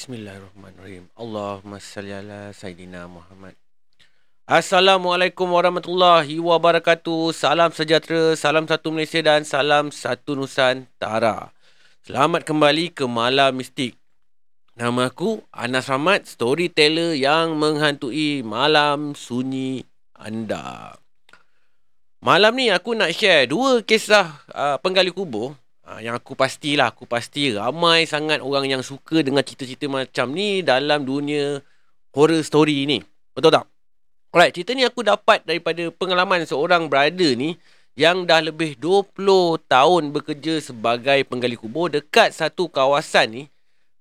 Bismillahirrahmanirrahim. Allahumma salli ala Sayyidina Muhammad. Assalamualaikum warahmatullahi wabarakatuh. Salam sejahtera, salam satu Malaysia dan salam satu Nusantara. Selamat kembali ke Malam Mistik. Nama aku Anas Rahmat, storyteller yang menghantui malam sunyi anda. Malam ni aku nak share dua kisah uh, penggali kubur uh, yang aku pastilah, aku pasti ramai sangat orang yang suka dengan cerita-cerita macam ni dalam dunia horror story ni. Betul tak? Alright, cerita ni aku dapat daripada pengalaman seorang brother ni yang dah lebih 20 tahun bekerja sebagai penggali kubur dekat satu kawasan ni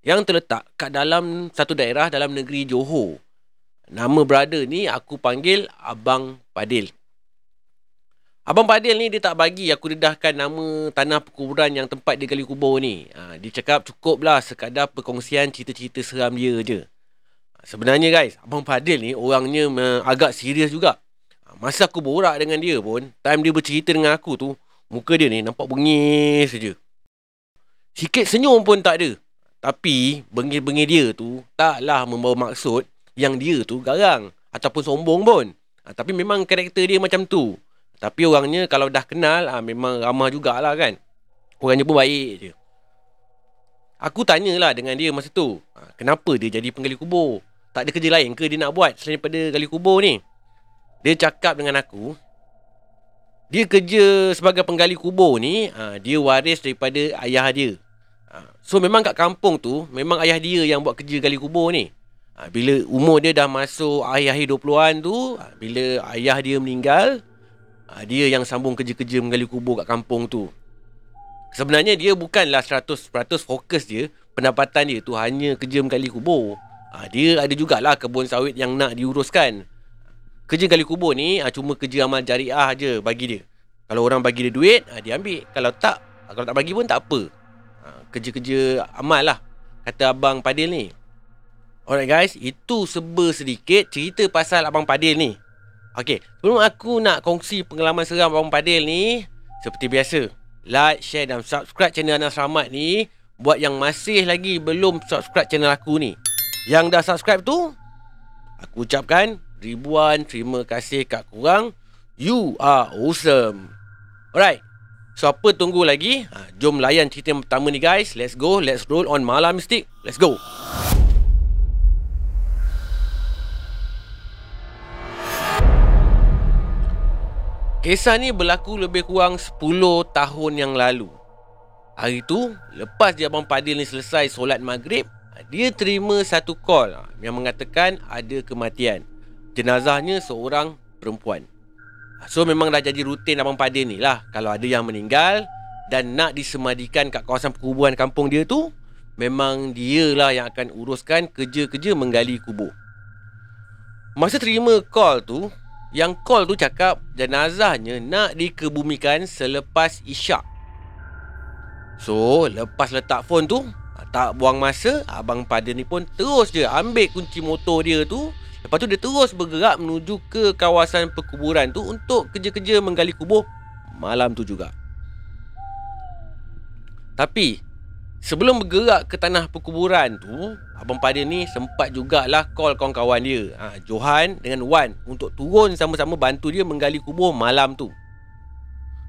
yang terletak kat dalam satu daerah dalam negeri Johor. Nama brother ni aku panggil Abang Padil. Abang Padil ni dia tak bagi aku dedahkan nama tanah perkuburan yang tempat dia gali kubur ni. Ha, dia cakap cukuplah sekadar perkongsian cerita-cerita seram dia je. Sebenarnya guys, Abang Fadil ni orangnya agak serius juga. Masa aku borak dengan dia pun, time dia bercerita dengan aku tu, muka dia ni nampak bengis saja. Sikit senyum pun tak ada. Tapi, bengis-bengis dia tu taklah membawa maksud yang dia tu garang ataupun sombong pun. Ha, tapi memang karakter dia macam tu. Tapi orangnya kalau dah kenal, ha, memang ramah jugalah kan. Orangnya pun baik je. Aku tanyalah dengan dia masa tu. Ha, kenapa dia jadi penggali kubur? tak ada kerja lain ke dia nak buat selain daripada gali kubur ni? Dia cakap dengan aku, dia kerja sebagai penggali kubur ni, ha, dia waris daripada ayah dia. Ha, so memang kat kampung tu, memang ayah dia yang buat kerja gali kubur ni. Bila umur dia dah masuk akhir-akhir 20-an tu, bila ayah dia meninggal, ha, dia yang sambung kerja-kerja menggali kubur kat kampung tu. Sebenarnya dia bukanlah 100% fokus dia, pendapatan dia tu hanya kerja menggali kubur. Ha, dia ada jugalah kebun sawit yang nak diuruskan. Kerja gali kubur ni ha, cuma kerja amal jariah je bagi dia. Kalau orang bagi dia duit, dia ambil. Kalau tak, kalau tak bagi pun tak apa. Kerja-kerja amal lah. Kata Abang Padil ni. Alright guys, itu seba sedikit cerita pasal Abang Padil ni. Okay, sebelum aku nak kongsi pengalaman seram Abang Padil ni, seperti biasa, like, share dan subscribe channel Anas Rahmat ni. Buat yang masih lagi belum subscribe channel aku ni. Yang dah subscribe tu Aku ucapkan Ribuan terima kasih kat korang. You are awesome. Alright So apa tunggu lagi? Ha, Jom layan cerita yang pertama ni guys. Let's go Let's roll on Malam Mystic Let's go Kisah ni berlaku lebih kurang 10 tahun yang lalu Hari tu Lepas dia Abang Padil ni selesai solat maghrib dia terima satu call yang mengatakan ada kematian. Jenazahnya seorang perempuan. So memang dah jadi rutin Abang Padin ni lah. Kalau ada yang meninggal dan nak disemadikan kat kawasan perkuburan kampung dia tu, memang dia lah yang akan uruskan kerja-kerja menggali kubur. Masa terima call tu, yang call tu cakap jenazahnya nak dikebumikan selepas isyak. So, lepas letak phone tu, tak buang masa Abang Pada ni pun terus je Ambil kunci motor dia tu Lepas tu dia terus bergerak menuju ke kawasan perkuburan tu Untuk kerja-kerja menggali kubur Malam tu juga Tapi Sebelum bergerak ke tanah perkuburan tu Abang Pada ni sempat jugalah call kawan-kawan dia. Ha, Johan dengan Wan Untuk turun sama-sama bantu dia menggali kubur malam tu.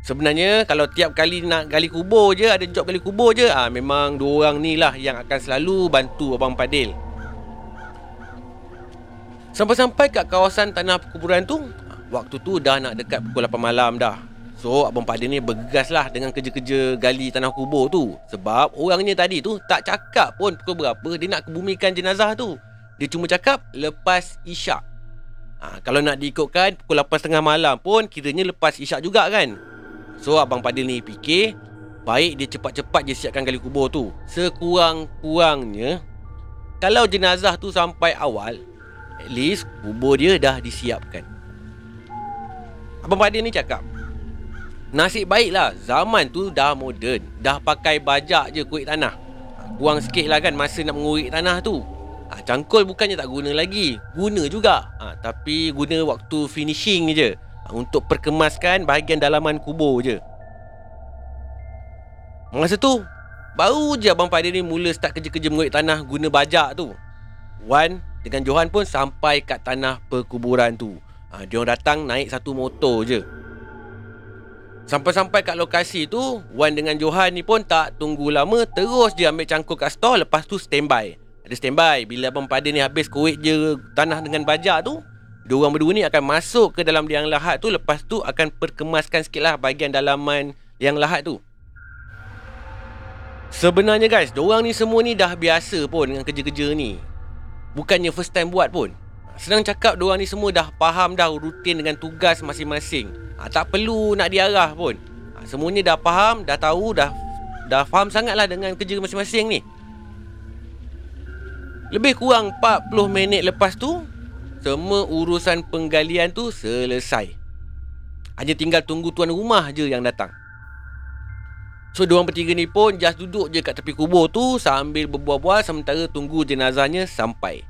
Sebenarnya kalau tiap kali nak gali kubur je Ada job gali kubur je ah Memang dua orang ni lah yang akan selalu bantu Abang Padil. Sampai-sampai kat kawasan tanah perkuburan tu Waktu tu dah nak dekat pukul 8 malam dah So Abang Padil ni bergegas lah dengan kerja-kerja gali tanah kubur tu. Sebab orangnya tadi tu tak cakap pun pukul berapa Dia nak kebumikan jenazah tu. Dia cuma cakap lepas isyak. Ha, Kalau nak diikutkan pukul 8.30 malam pun Kiranya lepas isyak juga kan. So Abang Padil ni fikir Baik dia cepat-cepat je siapkan gali kubur tu. Sekurang-kurangnya Kalau jenazah tu sampai awal At least kubur dia dah disiapkan. Abang Padil ni cakap Nasib baiklah zaman tu dah moden Dah pakai bajak je kuik tanah Buang sikit lah kan masa nak mengurik tanah tu ha, Cangkul bukannya tak guna lagi Guna juga ha, Tapi guna waktu finishing je untuk perkemaskan bahagian dalaman kubur je. Masa tu, Baru je Abang Fadil ni mula start kerja-kerja mengoyak tanah guna bajak tu. Wan dengan Johan pun sampai kat tanah perkuburan tu. Ha, dia orang datang naik satu motor je. Sampai-sampai kat lokasi tu, Wan dengan Johan ni pun tak tunggu lama, terus dia ambil cangkul kat store, lepas tu standby. Ada standby, bila Abang Fadil ni habis kuik je tanah dengan bajak tu, Dua orang berdua ni akan masuk ke dalam liang lahat tu Lepas tu akan perkemaskan sikit lah bahagian dalaman liang lahat tu. Sebenarnya guys, orang ni semua ni dah biasa pun dengan kerja-kerja ni. Bukannya first time buat pun Senang cakap orang ni semua dah faham dah rutin dengan tugas masing-masing ha, Tak perlu nak diarah pun ha, Semuanya dah faham, dah tahu, dah dah faham sangat lah dengan kerja masing-masing ni Lebih kurang 40 minit lepas tu semua urusan penggalian tu selesai. Hanya tinggal tunggu tuan rumah je yang datang. So, diorang bertiga ni pun just duduk je kat tepi kubur tu sambil berbual-bual sementara tunggu jenazahnya sampai.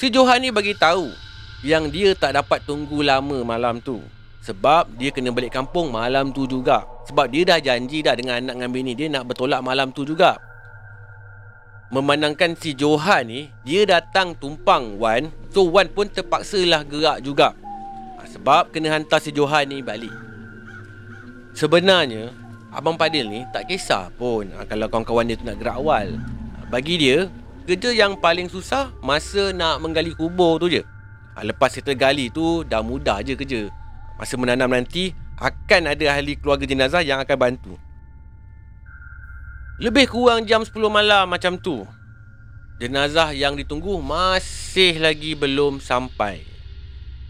Si Johan ni bagi tahu yang dia tak dapat tunggu lama malam tu. Sebab dia kena balik kampung malam tu juga. Sebab dia dah janji dah dengan anak dengan bini dia nak bertolak malam tu juga. Memandangkan si Johan ni dia datang tumpang Wan. So Wan pun terpaksa lah gerak juga. Ha, sebab kena hantar si Johan ni balik. Sebenarnya Abang Padil ni tak kisah pun ha, kalau kawan-kawan dia tu nak gerak awal. Ha, bagi dia kerja yang paling susah masa nak menggali kubur tu je ha, lepas kita gali tu dah mudah je kerja masa menanam nanti akan ada ahli keluarga jenazah yang akan bantu lebih kurang jam 10 malam macam tu. Jenazah yang ditunggu masih lagi belum sampai.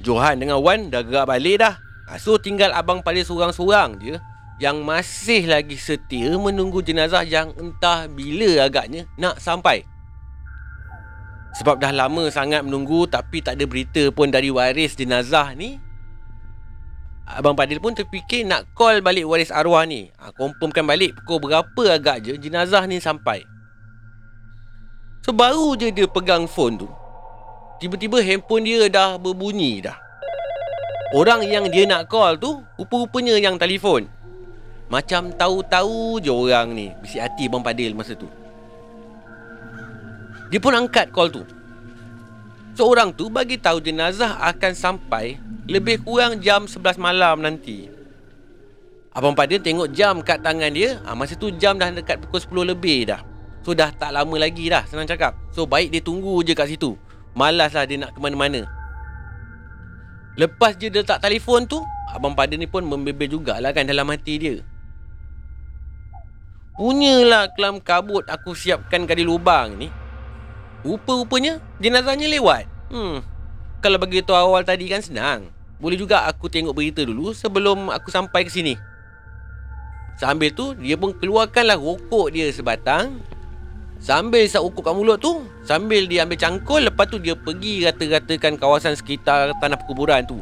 Johan dengan Wan dah gerak balik dah. Ha, so tinggal abang pada seorang-seorang je yang masih lagi setia menunggu jenazah yang entah bila agaknya nak sampai. Sebab dah lama sangat menunggu tapi tak ada berita pun dari waris jenazah ni Abang Padil pun terfikir nak call balik waris arwah ni. Ha, confirmkan balik pukul berapa agak je jenazah ni sampai. So baru je dia pegang phone tu. Tiba-tiba handphone dia dah berbunyi dah. Orang yang dia nak call tu rupa-rupanya yang telefon. Macam tahu-tahu je orang ni. Bisik hati Abang Padil masa tu. Dia pun angkat call tu. Seorang tu bagi tahu jenazah akan sampai lebih kurang jam 11 malam nanti. Abang Padil tengok jam kat tangan dia. Ha, masa tu jam dah dekat pukul 10 lebih dah. So dah tak lama lagi dah senang cakap. So baik dia tunggu je kat situ. Malas lah dia nak ke mana-mana. Lepas je dia letak telefon tu, Abang Padil ni pun membebel jugalah kan dalam hati dia. Punyalah kelam kabut aku siapkan gali lubang ni. Rupa-rupanya jenazahnya lewat. Hmm. Kalau bagi tahu awal tadi kan senang. Boleh juga aku tengok berita dulu sebelum aku sampai ke sini. Sambil tu, dia pun keluarkanlah rokok dia sebatang. Sambil isap rokok kat mulut tu, sambil dia ambil cangkul, lepas tu dia pergi rata-ratakan kawasan sekitar tanah perkuburan tu.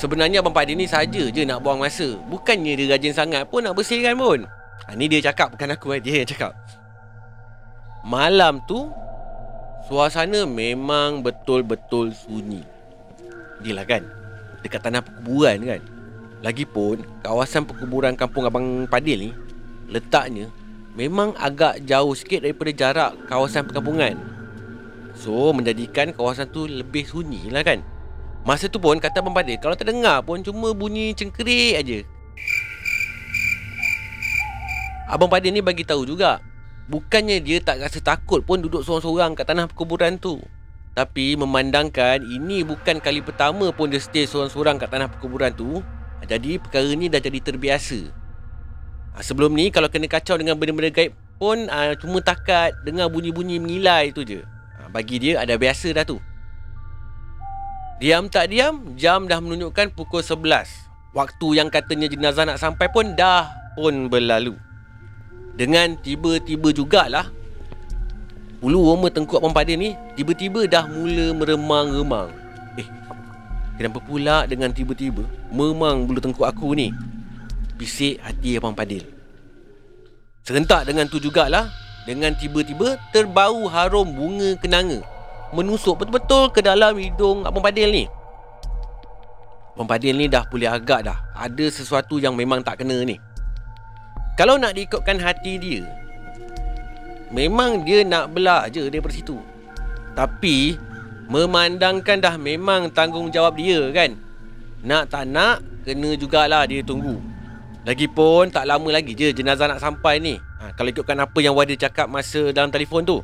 Sebenarnya Abang Pak ni saja je nak buang masa. Bukannya dia rajin sangat pun nak bersihkan pun. Ha, ni dia cakap, bukan aku dia yang cakap. Malam tu, suasana memang betul-betul sunyi. Gila kan? dekat tanah perkuburan kan. Lagipun kawasan perkuburan kampung Abang Padil ni letaknya memang agak jauh sikit daripada jarak kawasan perkampungan. So menjadikan kawasan tu lebih sunyi lah kan. Masa tu pun kata Abang Padil kalau terdengar pun cuma bunyi cengkerik aja. Abang Padil ni bagi tahu juga Bukannya dia tak rasa takut pun duduk seorang-seorang kat tanah perkuburan tu. Tapi memandangkan ini bukan kali pertama pun dia stay seorang-seorang kat tanah perkuburan tu Jadi perkara ni dah jadi terbiasa. Ha, Sebelum ni kalau kena kacau dengan benda-benda gaib pun ha, Cuma takat dengar bunyi-bunyi mengilai tu je. Ha, Bagi dia ada biasa dah tu. Diam tak diam, jam dah menunjukkan pukul 11 Waktu yang katanya jenazah nak sampai pun dah pun berlalu Dengan tiba-tiba jugalah Bulu roma tengkuk Abang Padil ni Tiba-tiba dah mula meremang-remang. Eh Kenapa pula dengan tiba-tiba Memang bulu tengkuk aku ni? Bisik hati Abang Padil Serentak dengan tu jugalah Dengan tiba-tiba Terbau harum bunga kenanga Menusuk betul-betul ke dalam hidung Abang Padil ni. Abang Padil ni dah boleh agak dah. Ada sesuatu yang memang tak kena ni Kalau nak diikutkan hati dia Memang dia nak belah je daripada situ. Tapi Memandangkan dah memang tanggungjawab dia kan? Nak tak nak Kena jugalah dia tunggu. Lagipun tak lama lagi je jenazah nak sampai ni. Ha, Kalau ikutkan apa yang Wadi cakap masa dalam telefon tu.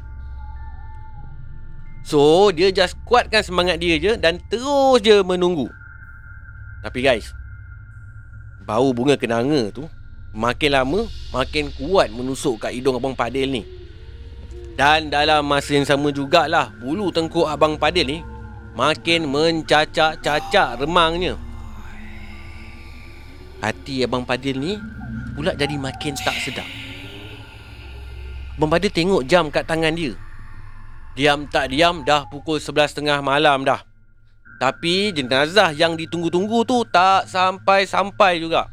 So dia just kuatkan semangat dia je Dan terus je menunggu. Tapi guys Bau bunga kenanga tu Makin lama Makin kuat menusuk kat hidung Abang Padil ni Dan dalam masa yang sama jugalah Bulu tengkuk Abang Padil ni Makin mencacak-cacak remangnya Hati Abang Padil ni Pula jadi makin tak sedap Abang Padil tengok jam kat tangan dia Diam tak diam dah pukul 11.30 malam dah. Tapi jenazah yang ditunggu-tunggu tu tak sampai-sampai juga.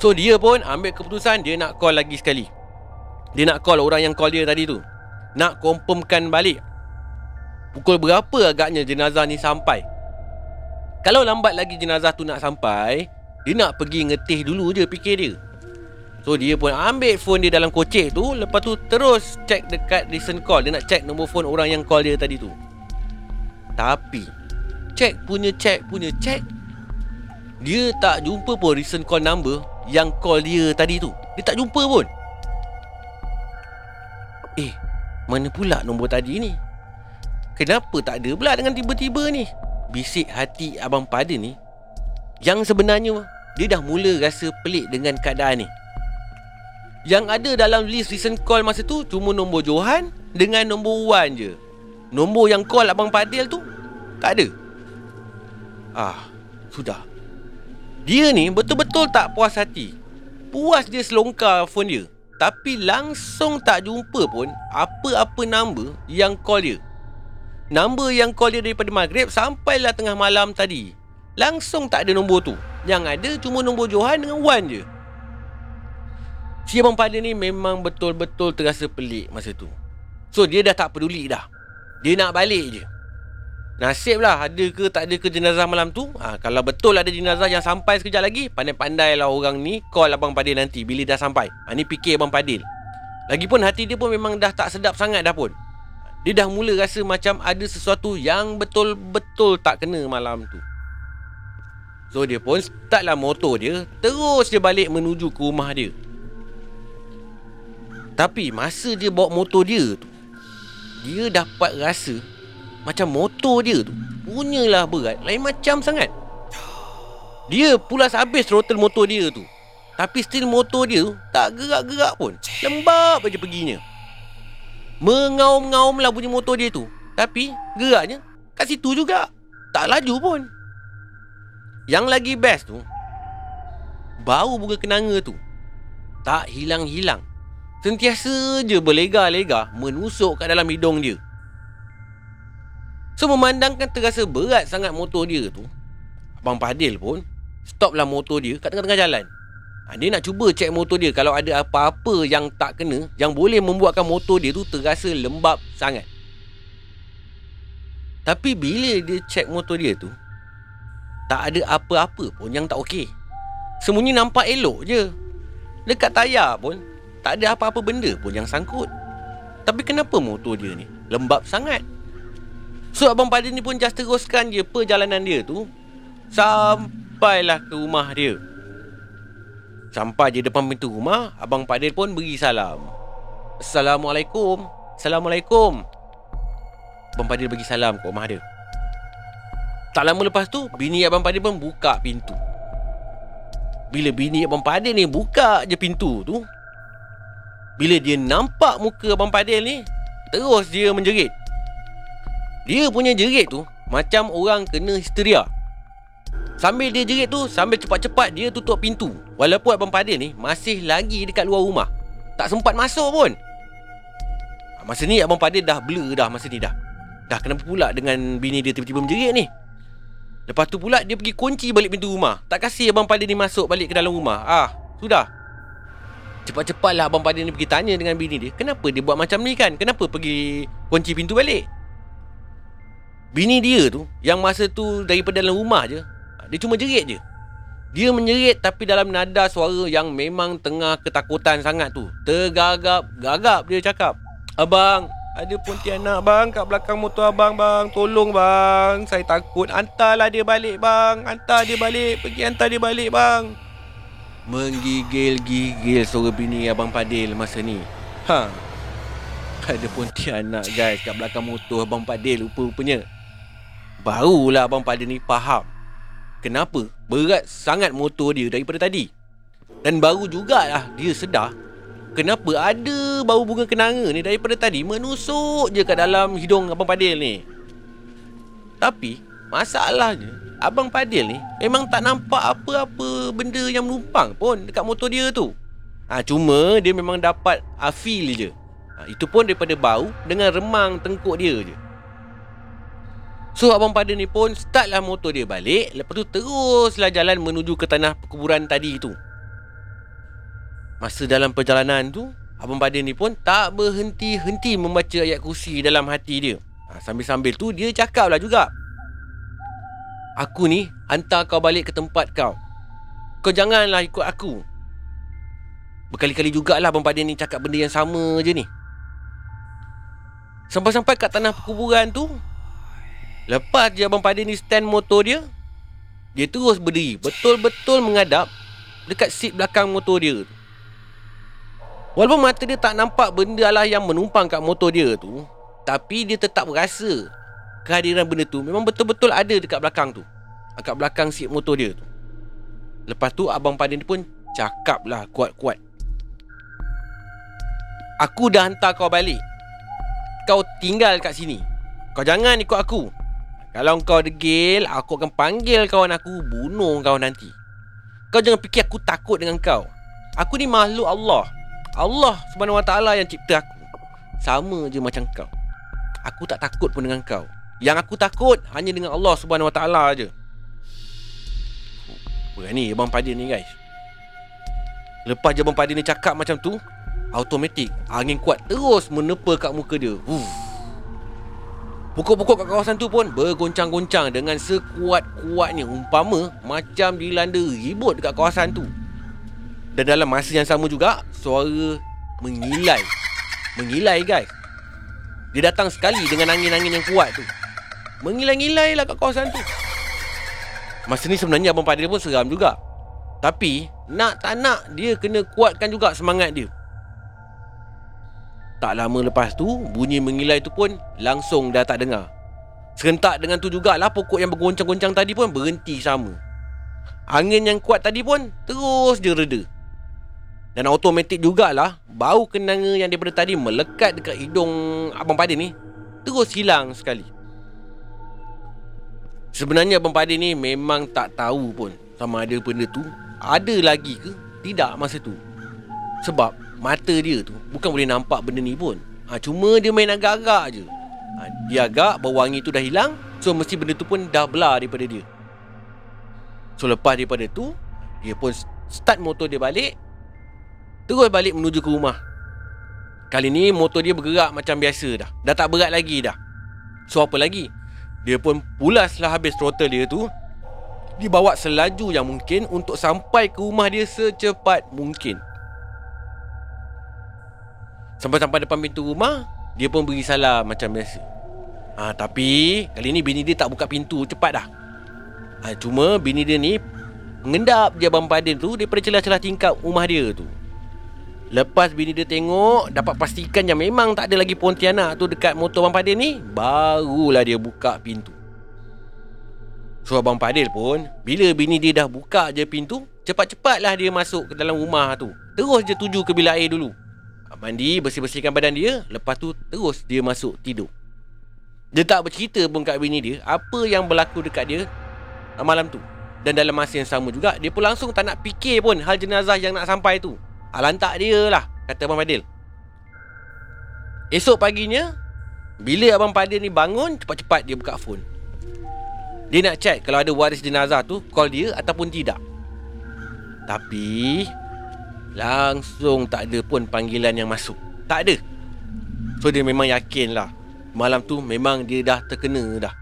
So dia pun ambil keputusan dia nak call lagi sekali. Dia nak call orang yang call dia tadi tu. Nak confirmkan balik. Pukul berapa agaknya jenazah ni sampai? Kalau lambat lagi jenazah tu nak sampai, dia nak pergi ngetih dulu je fikir dia. So dia pun ambil phone dia dalam kocek tu Lepas tu terus check dekat recent call Dia nak check nombor phone orang yang call dia tadi tu Tapi Check punya check punya check Dia tak jumpa pun recent call number Yang call dia tadi tu. Dia tak jumpa pun. Eh Mana pula nombor tadi ni? Kenapa tak ada pula dengan tiba-tiba ni? Bisik hati Abang Pada ni Yang sebenarnya Dia dah mula rasa pelik dengan keadaan ni. Yang ada dalam list recent call masa tu Cuma nombor Johan Dengan nombor Wan je. Nombor yang call Abang Padil tu Tak ada. Ah Sudah Dia ni betul-betul tak puas hati Puas dia selongkar phone dia Tapi langsung tak jumpa pun Apa-apa number yang call dia Number yang call dia daripada maghrib Sampailah tengah malam tadi Langsung tak ada nombor tu Yang ada cuma nombor Johan dengan Wan je Si Abang Pada ni memang betul-betul terasa pelik masa tu. So dia dah tak peduli dah. Dia nak balik je. Nasib lah ada ke tak ada ke jenazah malam tu. Ha, kalau betul ada jenazah yang sampai sekejap lagi, pandai-pandai lah orang ni call Abang Padil nanti bila dah sampai. Ha, ni fikir Abang Padil. Lagipun hati dia pun memang dah tak sedap sangat dah pun. Dia dah mula rasa macam ada sesuatu yang betul-betul tak kena malam tu. So dia pun startlah motor dia Terus dia balik menuju ke rumah dia tapi masa dia bawa motor dia tu Dia dapat rasa Macam motor dia tu Punyalah berat. Lain macam sangat. Dia pula habis throttle motor dia tu. Tapi still motor dia tu Tak gerak-gerak pun. Lembab aja perginya. Mengaum-ngaum lah bunyi motor dia tu. Tapi geraknya Kat situ juga. Tak laju pun. Yang lagi best tu Bau bunga kenanga tu. Tak hilang-hilang. Sentiasa je berlega-lega menusuk kat dalam hidung dia. So memandangkan terasa berat sangat motor dia tu, Abang Padil pun stoplah motor dia kat tengah-tengah jalan. Ha, dia nak cuba cek motor dia kalau ada apa-apa yang tak kena yang boleh membuatkan motor dia tu terasa lembab sangat. Tapi bila dia cek motor dia tu, tak ada apa-apa pun yang tak okey. Semuanya nampak elok je. Dekat tayar pun tak ada apa-apa benda pun yang sangkut Tapi kenapa motor dia ni Lembab sangat So Abang Padil ni pun just teruskan je Perjalanan dia tu Sampailah ke rumah dia. Sampai je depan pintu rumah Abang Padil pun beri salam. Assalamualaikum. Assalamualaikum. Abang Padil bagi salam ke rumah dia. Tak lama lepas tu Bini Abang Padil pun buka pintu. Bila bini Abang Padil ni buka je pintu tu bila dia nampak muka Abang Padil ni Terus dia menjerit Dia punya jerit tu Macam orang kena histeria. Sambil dia jerit tu Sambil cepat-cepat dia tutup pintu. Walaupun Abang Padil ni Masih lagi dekat luar rumah. Tak sempat masuk pun. Ha, Masa ni Abang Padil dah blur dah Masa ni dah. Dah kenapa pula dengan bini dia tiba-tiba menjerit ni? Lepas tu pula dia pergi kunci balik pintu rumah. Tak kasih Abang Padil ni masuk balik ke dalam rumah. Ah, Sudah. Cepat-cepatlah Abang Padil ni pergi tanya dengan bini dia Kenapa dia buat macam ni kan? Kenapa pergi kunci pintu balik Bini dia tu Yang masa tu daripada dalam rumah je Dia cuma jerit je Dia menyerit tapi dalam nada suara yang memang tengah ketakutan sangat tu. Tergagap-gagap dia cakap. Abang, ada Pontianak bang kat belakang motor abang bang. Tolong bang, saya takut. Hantarlah dia balik bang. Hantar dia balik. Pergi hantar dia balik bang. Menggigil-gigil suara bini abang Padil masa ni. Ha. Ada Pontianak guys kat belakang motor abang Padil rupa-rupanya. Barulah abang Padil ni faham Kenapa berat sangat motor dia daripada tadi. Dan baru jugalah dia sedar Kenapa ada bau bunga kenanga ni daripada tadi Menusuk je kat dalam hidung Abang Padil ni. Tapi masalahnya Abang Padil ni memang tak nampak apa-apa benda yang menumpang pun dekat motor dia tu. Ha, Cuma dia memang dapat feel je. Ha, Itu pun daripada bau dengan remang tengkuk dia je So Abang Pada ni pun startlah motor dia balik. Lepas tu teruslah jalan menuju ke tanah perkuburan tadi tu. Masa dalam perjalanan tu Abang Pada ni pun tak berhenti-henti membaca ayat kursi dalam hati dia. Ha, Sambil-sambil tu dia cakap lah juga. Aku ni hantar kau balik ke tempat kau. Kau janganlah ikut aku. Berkali-kali jugalah Abang Pada ni cakap benda yang sama je ni. Sampai-sampai kat tanah perkuburan tu Lepas je Abang Padin ni stand motor dia Dia terus berdiri. Betul-betul mengadap Dekat seat belakang motor dia Walaupun mata dia tak nampak benda lah yang menumpang kat motor dia tu Tapi dia tetap rasa Kehadiran benda tu memang betul-betul ada dekat belakang tu. Dekat belakang seat motor dia tu. Lepas tu Abang Padin pun cakap lah kuat-kuat. Aku dah hantar kau balik. Kau tinggal kat sini. Kau jangan ikut aku kalau kau degil, aku akan panggil kawan aku bunuh kau nanti. Kau jangan fikir aku takut dengan kau. Aku ni makhluk Allah. Allah Subhanahu Wa Taala yang cipta aku. Sama je macam kau. Aku tak takut pun dengan kau. Yang aku takut hanya dengan Allah Subhanahu Wa Taala aje. Berani Abang Padin ni guys. Lepas je Abang Padin ni cakap macam tu, automatik angin kuat terus menepa kat muka dia. Uf. Pokok-pokok kat kawasan tu pun bergoncang-goncang dengan sekuat-kuatnya umpama macam dilanda ribut dekat kawasan tu. Dan dalam masa yang sama juga, suara mengilai. Mengilai guys. Dia datang sekali dengan angin-angin yang kuat tu. Mengilai-ngilai lah kat kawasan tu. Masa ni sebenarnya Abang Padil pun seram juga. Tapi, nak tak nak dia kena kuatkan juga semangat dia. Tak lama lepas tu, bunyi mengilai tu pun langsung dah tak dengar. Serentak dengan tu jugalah pokok yang bergoncang-goncang tadi pun berhenti sama. Angin yang kuat tadi pun terus je reda. Dan automatik jugalah bau kenanga yang daripada tadi melekat dekat hidung Abang Padin ni terus hilang sekali. Sebenarnya Abang Padin ni memang tak tahu pun sama ada benda tu ada lagi ke tidak masa tu. Sebab mata dia tu bukan boleh nampak benda ni pun. Ha, cuma dia main agak-agak je. Ha, dia agak bau wangi tu dah hilang. So mesti benda tu pun dah belah daripada dia. So lepas daripada tu, dia pun start motor dia balik. Terus balik menuju ke rumah. Kali ni motor dia bergerak macam biasa dah. Dah tak berat lagi dah. So apa lagi? Dia pun pulaslah habis throttle dia tu. Dibawa selaju yang mungkin untuk sampai ke rumah dia secepat mungkin. Sampai-sampai depan pintu rumah Dia pun beri salam macam biasa. Ha, Tapi Kali ni bini dia tak buka pintu Cepat dah. Ha, Cuma bini dia ni Mengendap je Abang Padin tu Daripada celah-celah tingkap rumah dia tu. Lepas bini dia tengok Dapat pastikan yang memang tak ada lagi Pontianak tu Dekat motor Abang Padin ni Barulah dia buka pintu. So Abang Padil pun Bila bini dia dah buka je pintu Cepat-cepatlah dia masuk ke dalam rumah tu. Terus je tuju ke bilik air dulu Mandi, bersih-bersihkan badan dia Lepas tu terus dia masuk tidur. Dia tak bercerita pun kat bini dia Apa yang berlaku dekat dia ah, Malam tu. Dan dalam masa yang sama juga Dia pun langsung tak nak fikir pun Hal jenazah yang nak sampai tu. Alantak dia lah Kata Abang Fadil. Esok paginya Bila Abang Fadil ni bangun Cepat-cepat dia buka phone. Dia nak check Kalau ada waris jenazah tu Call dia ataupun tidak. Tapi Langsung tak ada pun panggilan yang masuk. Tak ada. So dia memang yakin lah. Malam tu memang dia dah terkena dah.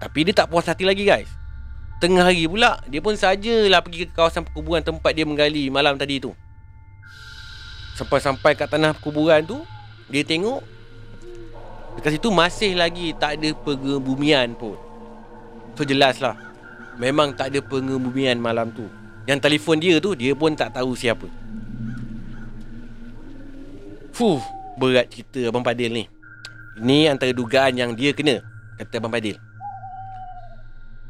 Tapi dia tak puas hati lagi guys. Tengah hari pula Dia pun sajalah pergi ke kawasan perkuburan Tempat dia menggali malam tadi tu. Sampai-sampai kat tanah perkuburan tu Dia tengok Dekat situ masih lagi tak ada pengebumian pun. So jelas lah Memang tak ada pengebumian malam tu Yang telefon dia tu Dia pun tak tahu siapa. Fuh Berat cerita Abang Padil ni. Ini antara dugaan yang dia kena Kata Abang Padil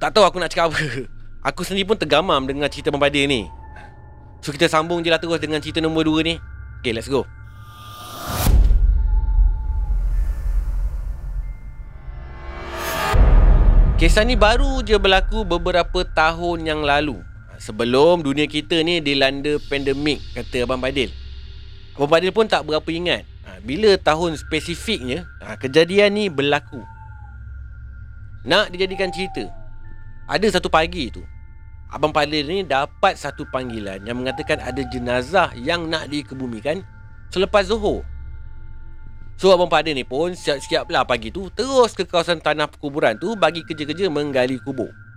Tak tahu aku nak cakap apa. Aku sendiri pun tergamam dengan cerita Abang Padil ni. So kita sambung je lah terus dengan cerita nombor 2 ni. Okay let's go. Kisah ni baru je berlaku beberapa tahun yang lalu Sebelum dunia kita ni dilanda pandemik Kata Abang Padil Abang Padil pun tak berapa ingat. Ha, Bila tahun spesifiknya ha, Kejadian ni berlaku. Nak dijadikan cerita Ada satu pagi tu Abang Padil ni dapat satu panggilan Yang mengatakan ada jenazah yang nak dikebumikan Selepas Zuhur. So Abang Padil ni pun siap-siap lah pagi tu Terus ke kawasan tanah perkuburan tu Bagi kerja-kerja menggali kubur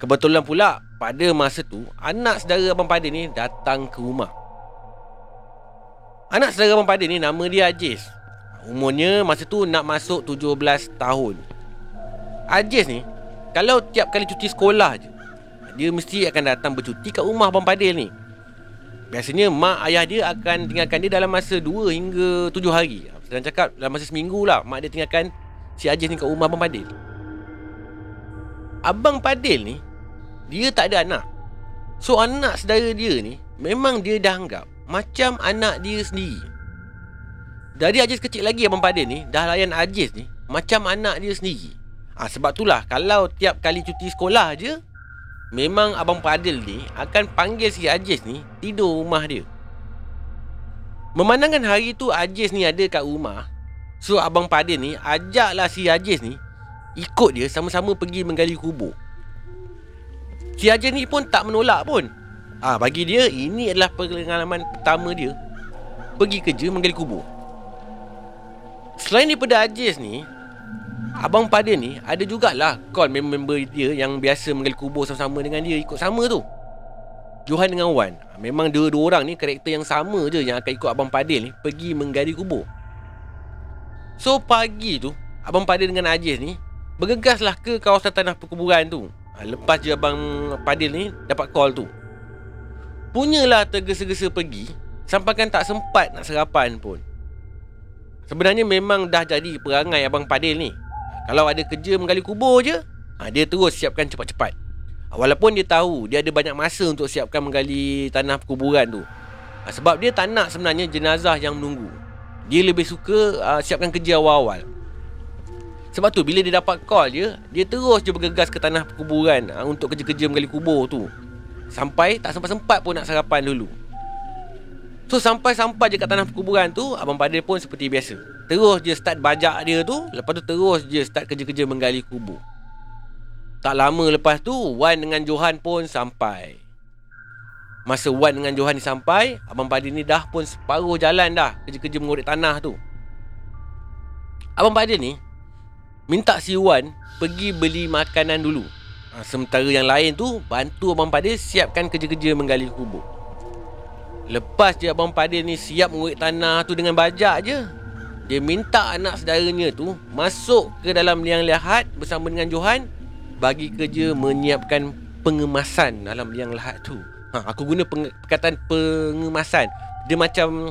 Kebetulan pula pada masa tu Anak saudara Abang Padil ni datang ke rumah Anak saudara Abang Padil ni nama dia Aziz. Umurnya masa tu nak masuk 17 tahun. Aziz ni, kalau tiap kali cuti sekolah je, dia mesti akan datang bercuti kat rumah Abang Padil ni. Biasanya mak ayah dia akan tinggalkan dia dalam masa 2 hingga 7 hari. Sedang cakap dalam masa seminggu lah mak dia tinggalkan si Aziz ni kat rumah Abang Padil. Abang Padil ni, dia tak ada anak. So anak saudara dia ni, memang dia dah anggap macam anak dia sendiri. Dari Aziz kecil lagi Abang Padil ni Dah layan Aziz ni Macam anak dia sendiri. Ha, Sebab itulah Kalau tiap kali cuti sekolah je Memang Abang Padil ni Akan panggil si Aziz ni Tidur rumah dia. Memandangkan hari tu Aziz ni ada kat rumah So Abang Padil ni Ajaklah si Aziz ni Ikut dia sama-sama pergi menggali kubur Si Aziz ni pun tak menolak pun Ah ha, bagi dia ini adalah pengalaman pertama dia pergi kerja menggali kubur. Selain daripada Aziz ni, Abang Pada ni ada jugalah call member-member dia yang biasa menggali kubur sama-sama dengan dia ikut sama tu. Johan dengan Wan. Ah, memang dua-dua orang ni karakter yang sama je yang akan ikut Abang Padil ni pergi menggali kubur. So pagi tu, Abang Padil dengan Aziz ni bergegaslah ke kawasan tanah perkuburan tu. Ah, lepas je Abang Padil ni dapat call tu. Punyalah tergesa-gesa pergi Sampaikan tak sempat nak sarapan pun. Sebenarnya memang dah jadi perangai Abang Padil ni. Kalau ada kerja menggali kubur je ha, Dia terus siapkan cepat-cepat. Ha, Walaupun dia tahu dia ada banyak masa untuk siapkan menggali tanah perkuburan tu. Ha, Sebab dia tak nak sebenarnya jenazah yang menunggu. Dia lebih suka siapkan kerja awal-awal sebab tu bila dia dapat call je Dia terus je bergegas ke tanah perkuburan uh, Untuk kerja-kerja menggali kubur tu. Sampai tak sempat-sempat pun nak sarapan dulu. So sampai-sampai je kat tanah perkuburan tu Abang Padil pun seperti biasa. Terus je start bajak dia tu Lepas tu terus je start kerja-kerja menggali kubur. Tak lama lepas tu Wan dengan Johan pun sampai. Masa Wan dengan Johan ni sampai Abang Padil ni dah pun separuh jalan dah Kerja-kerja mengorek tanah tu. Abang Padil ni Minta si Wan Pergi beli makanan dulu. Ha, sementara yang lain tu Bantu Abang Padil siapkan kerja-kerja menggali kubur. Lepas je Abang Padil ni siap mengurut tanah tu dengan bajak je Dia minta anak saudaranya tu Masuk ke dalam liang lahat bersama dengan Johan Bagi kerja menyiapkan pengemasan dalam liang lahat tu. Ha, Aku guna peng- perkataan pengemasan. Dia macam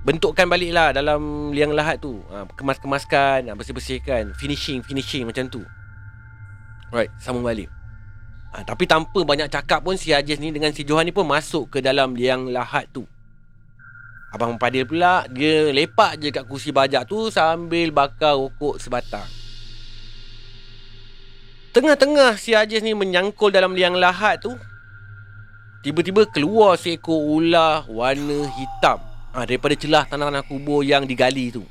Bentukkan balik lah dalam liang lahat tu ha, Kemas-kemaskan, ha, bersih-bersihkan Finishing, finishing macam tu Right, sambung balik. Ha, tapi tanpa banyak cakap pun si Aziz ni dengan si Johan ni pun masuk ke dalam liang lahat tu. Abang Padil pula dia lepak je kat kursi bajak tu sambil bakar rokok sebatang. Tengah-tengah si Aziz ni menyangkul dalam liang lahat tu Tiba-tiba keluar seekor ular warna hitam ha, Daripada celah tanah-tanah kubur yang digali tu.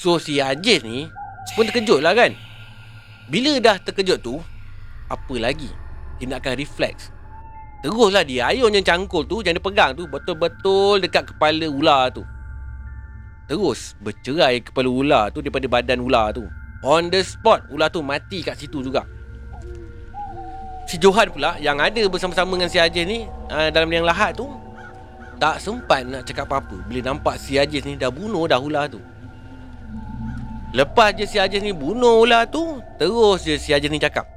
So si Aziz ni pun terkejut lah kan. Bila dah terkejut tu Apa lagi? Dia nak akan refleks Teruslah dia ayun yang cangkul tu Yang dia pegang tu Betul-betul dekat kepala ular tu. Terus bercerai kepala ular tu Daripada badan ular tu. On the spot Ular tu mati kat situ juga. Si Johan pula yang ada bersama-sama dengan si Ajis ni uh, dalam liang lahat tu tak sempat nak cakap apa-apa bila nampak si Ajis ni dah bunuh dah ular tu. Lepas je si Ajis ni bunuh ular tu, terus je si Ajis ni cakap.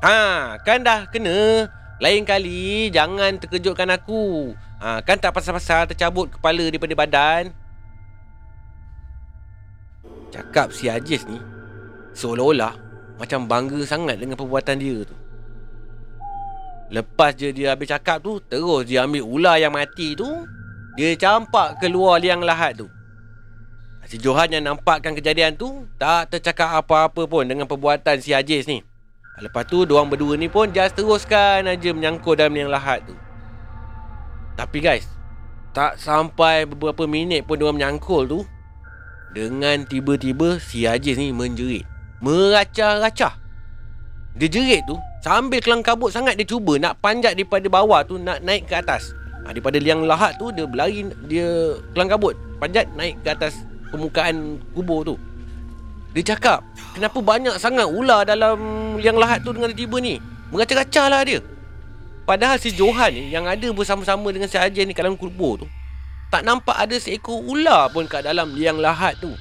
Ha, kan dah kena. Lain kali jangan terkejutkan aku. Ha, kan tak pasal-pasal tercabut kepala daripada badan. Cakap si Ajis ni seolah-olah macam bangga sangat dengan perbuatan dia tu. Lepas je dia habis cakap tu, terus dia ambil ular yang mati tu, dia campak keluar liang lahat tu. Si Johan yang nampakkan kejadian tu, tak tercakap apa-apa pun dengan perbuatan si Ajis ni. Lepas tu, diorang berdua ni pun just teruskan aja menyangkut dalam liang lahat tu. Tapi guys, tak sampai beberapa minit pun diorang menyangkul tu, dengan tiba-tiba si Ajis ni menjerit. Meracah-racah. Dia jerit tu, Sambil kelang kabut sangat dia cuba nak panjat daripada bawah tu nak naik ke atas. Ha, daripada liang lahat tu dia berlari dia kelang kabut panjat naik ke atas permukaan kubur tu. Dia cakap, kenapa banyak sangat ular dalam liang lahat tu dengan tiba ni? Mengacah-acah lah dia. Padahal si Johan ni yang ada bersama-sama dengan si Haji ni dalam kubur tu. Tak nampak ada seekor ular pun kat dalam liang lahat tu.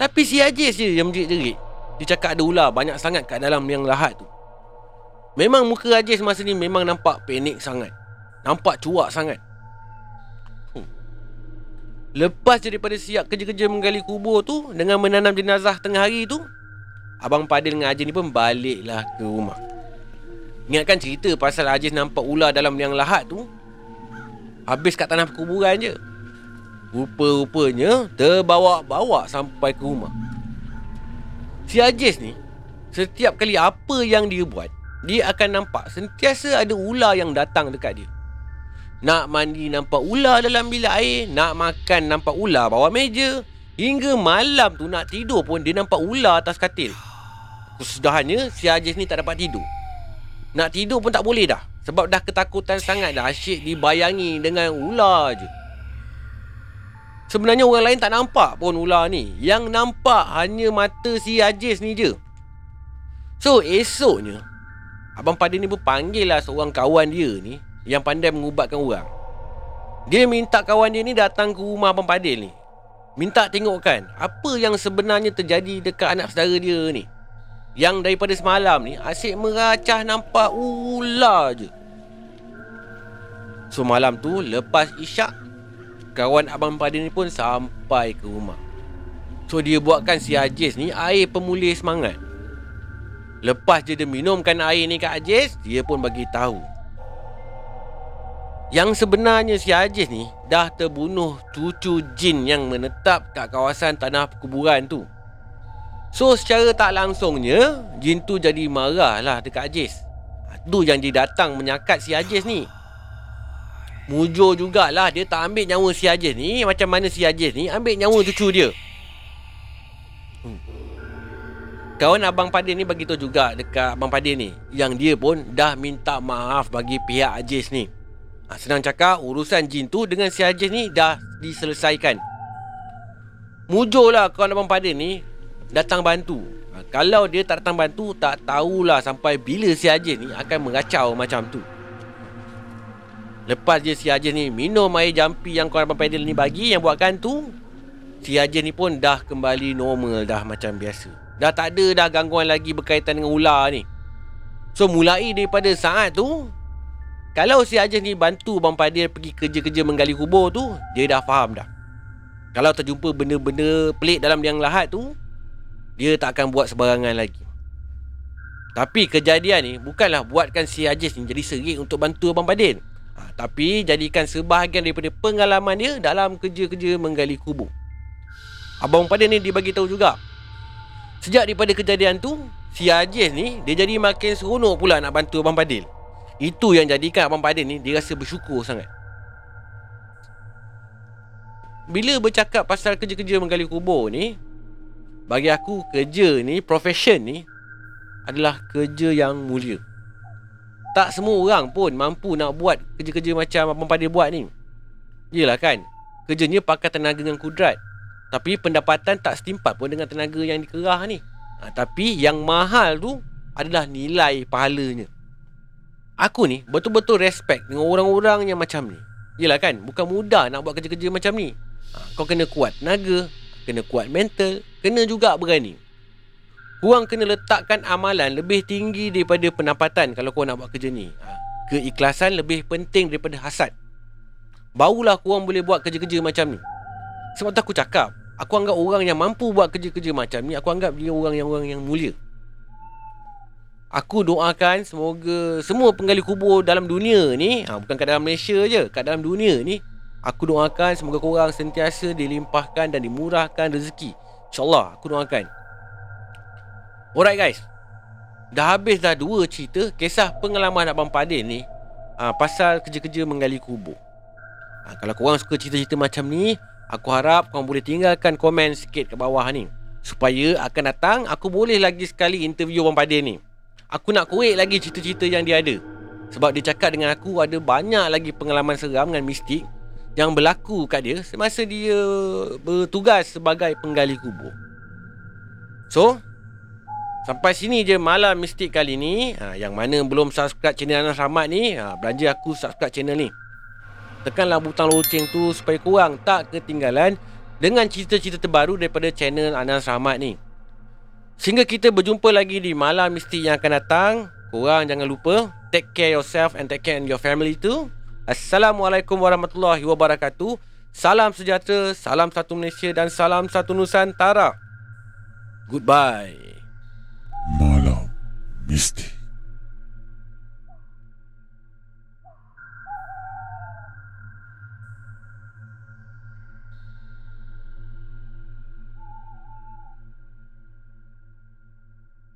Tapi si Haji je yang menjerit-jerit. Dia cakap ada ular banyak sangat kat dalam yang lahat tu. Memang muka Ajis masa ni memang nampak panik sangat. Nampak cuak sangat. Hmm. Lepas daripada siap kerja-kerja menggali kubur tu dengan menanam jenazah tengah hari tu, Abang Padil dengan Ajis ni pun baliklah ke rumah. Ingatkan cerita pasal Ajis nampak ular dalam yang lahat tu, habis kat tanah perkuburan je. Rupa-rupanya terbawa-bawa sampai ke rumah. Si Ajis ni Setiap kali apa yang dia buat Dia akan nampak Sentiasa ada ular yang datang dekat dia. Nak mandi nampak ular dalam bilik air Nak makan nampak ular bawah meja Hingga malam tu nak tidur pun Dia nampak ular atas katil. Kesudahannya si Ajis ni tak dapat tidur. Nak tidur pun tak boleh dah Sebab dah ketakutan sangat dah. Asyik dibayangi dengan ular je Sebenarnya orang lain tak nampak pun ular ni. Yang nampak hanya mata si Ajis ni je. So esoknya, Abang Padil ni pun panggil lah seorang kawan dia ni yang pandai mengubatkan orang. Dia minta kawan dia ni datang ke rumah Abang Padil ni. Minta tengokkan apa yang sebenarnya terjadi dekat anak saudara dia ni. Yang daripada semalam ni asyik meracah nampak ular je. So malam tu lepas isyak kawan Abang Padin ni pun sampai ke rumah. So dia buatkan si Ajis ni air pemulih semangat. Lepas je dia minumkan air ni kat Ajis, dia pun bagi tahu. Yang sebenarnya si Ajis ni dah terbunuh cucu jin yang menetap kat kawasan tanah perkuburan tu. So secara tak langsungnya, jin tu jadi marah lah dekat Ajis. Tu yang dia datang menyakat si Ajis ni. Mujur jugalah dia tak ambil nyawa si Ajis ni. Macam mana si Ajis ni ambil nyawa cucu dia. Hmm. Kawan Abang Padin ni bagi tahu juga dekat Abang Padin ni Yang dia pun dah minta maaf bagi pihak Ajis ni. Ha, Senang cakap urusan jin tu dengan si Ajis ni dah diselesaikan. Mujurlah kawan Abang Padin ni datang bantu. Ha, Kalau dia tak datang bantu tak tahulah sampai bila si Ajis ni akan mengacau macam tu Lepas je si Ajis ni minum air jampi yang kawan Abang Pedal ni bagi yang buatkan tu Si Ajis ni pun dah kembali normal dah macam biasa. Dah tak ada dah gangguan lagi berkaitan dengan ular ni. So mulai daripada saat tu Kalau si Ajis ni bantu Abang Padil pergi kerja-kerja menggali kubur tu Dia dah faham dah. Kalau terjumpa benda-benda pelik dalam liang lahat tu Dia tak akan buat sebarangan lagi. Tapi kejadian ni bukanlah buatkan si Ajis ni jadi serik untuk bantu Abang Padil ha, Tapi jadikan sebahagian daripada pengalaman dia dalam kerja-kerja menggali kubur. Abang pada ni dibagi tahu juga. Sejak daripada kejadian tu Si Ajis ni dia jadi makin seronok pula nak bantu Abang Padil. Itu yang jadikan Abang Padil ni dia rasa bersyukur sangat. Bila bercakap pasal kerja-kerja menggali kubur ni Bagi aku kerja ni, profession ni Adalah kerja yang mulia tak semua orang pun mampu nak buat kerja-kerja macam Abang Padil buat ni. Yelah kan, kerjanya pakai tenaga dengan kudrat. Tapi pendapatan tak setimpat pun dengan tenaga yang dikerah ni. Ha, tapi yang mahal tu, adalah nilai pahalanya. Aku ni betul-betul respect dengan orang-orang yang macam ni. Yelah kan, bukan mudah nak buat kerja-kerja macam ni. Ha, kau kena kuat tenaga, kena kuat mental, kena juga berani. Kurang kena letakkan amalan lebih tinggi daripada pendapatan kalau kau nak buat kerja ni. Ha, keikhlasan lebih penting daripada hasad. Barulah korang boleh buat kerja-kerja macam ni. Sebab tu aku cakap, aku anggap orang yang mampu buat kerja-kerja macam ni, aku anggap dia orang yang orang yang mulia. Aku doakan semoga semua penggali kubur dalam dunia ni ha, Bukan kat dalam Malaysia je Kat dalam dunia ni Aku doakan semoga korang sentiasa dilimpahkan dan dimurahkan rezeki InsyaAllah aku doakan Alright guys. Dah habis dah dua cerita Kisah pengalaman Abang Padin ni ha, Pasal kerja-kerja menggali kubur. Ha, Kalau korang suka cerita-cerita macam ni Aku harap korang boleh tinggalkan komen sikit ke bawah ni. Supaya akan datang Aku boleh lagi sekali interview Abang Padin ni. Aku nak korek lagi cerita-cerita yang dia ada. Sebab dia cakap dengan aku Ada banyak lagi pengalaman seram dengan mistik Yang berlaku kat dia Semasa dia bertugas sebagai penggali kubur. So Sampai sini je malam mistik kali ni ha, Yang mana belum subscribe channel Anas Rahmat ni ha, Belanja aku subscribe channel ni Tekanlah butang loceng tu Supaya korang tak ketinggalan Dengan cerita-cerita terbaru daripada channel Anas Rahmat ni Sehingga kita berjumpa lagi di malam mistik yang akan datang. Korang jangan lupa take care yourself and take care your family too. Assalamualaikum warahmatullahi wabarakatuh. Salam sejahtera, salam satu Malaysia dan salam satu Nusantara. Goodbye. Malam mistik.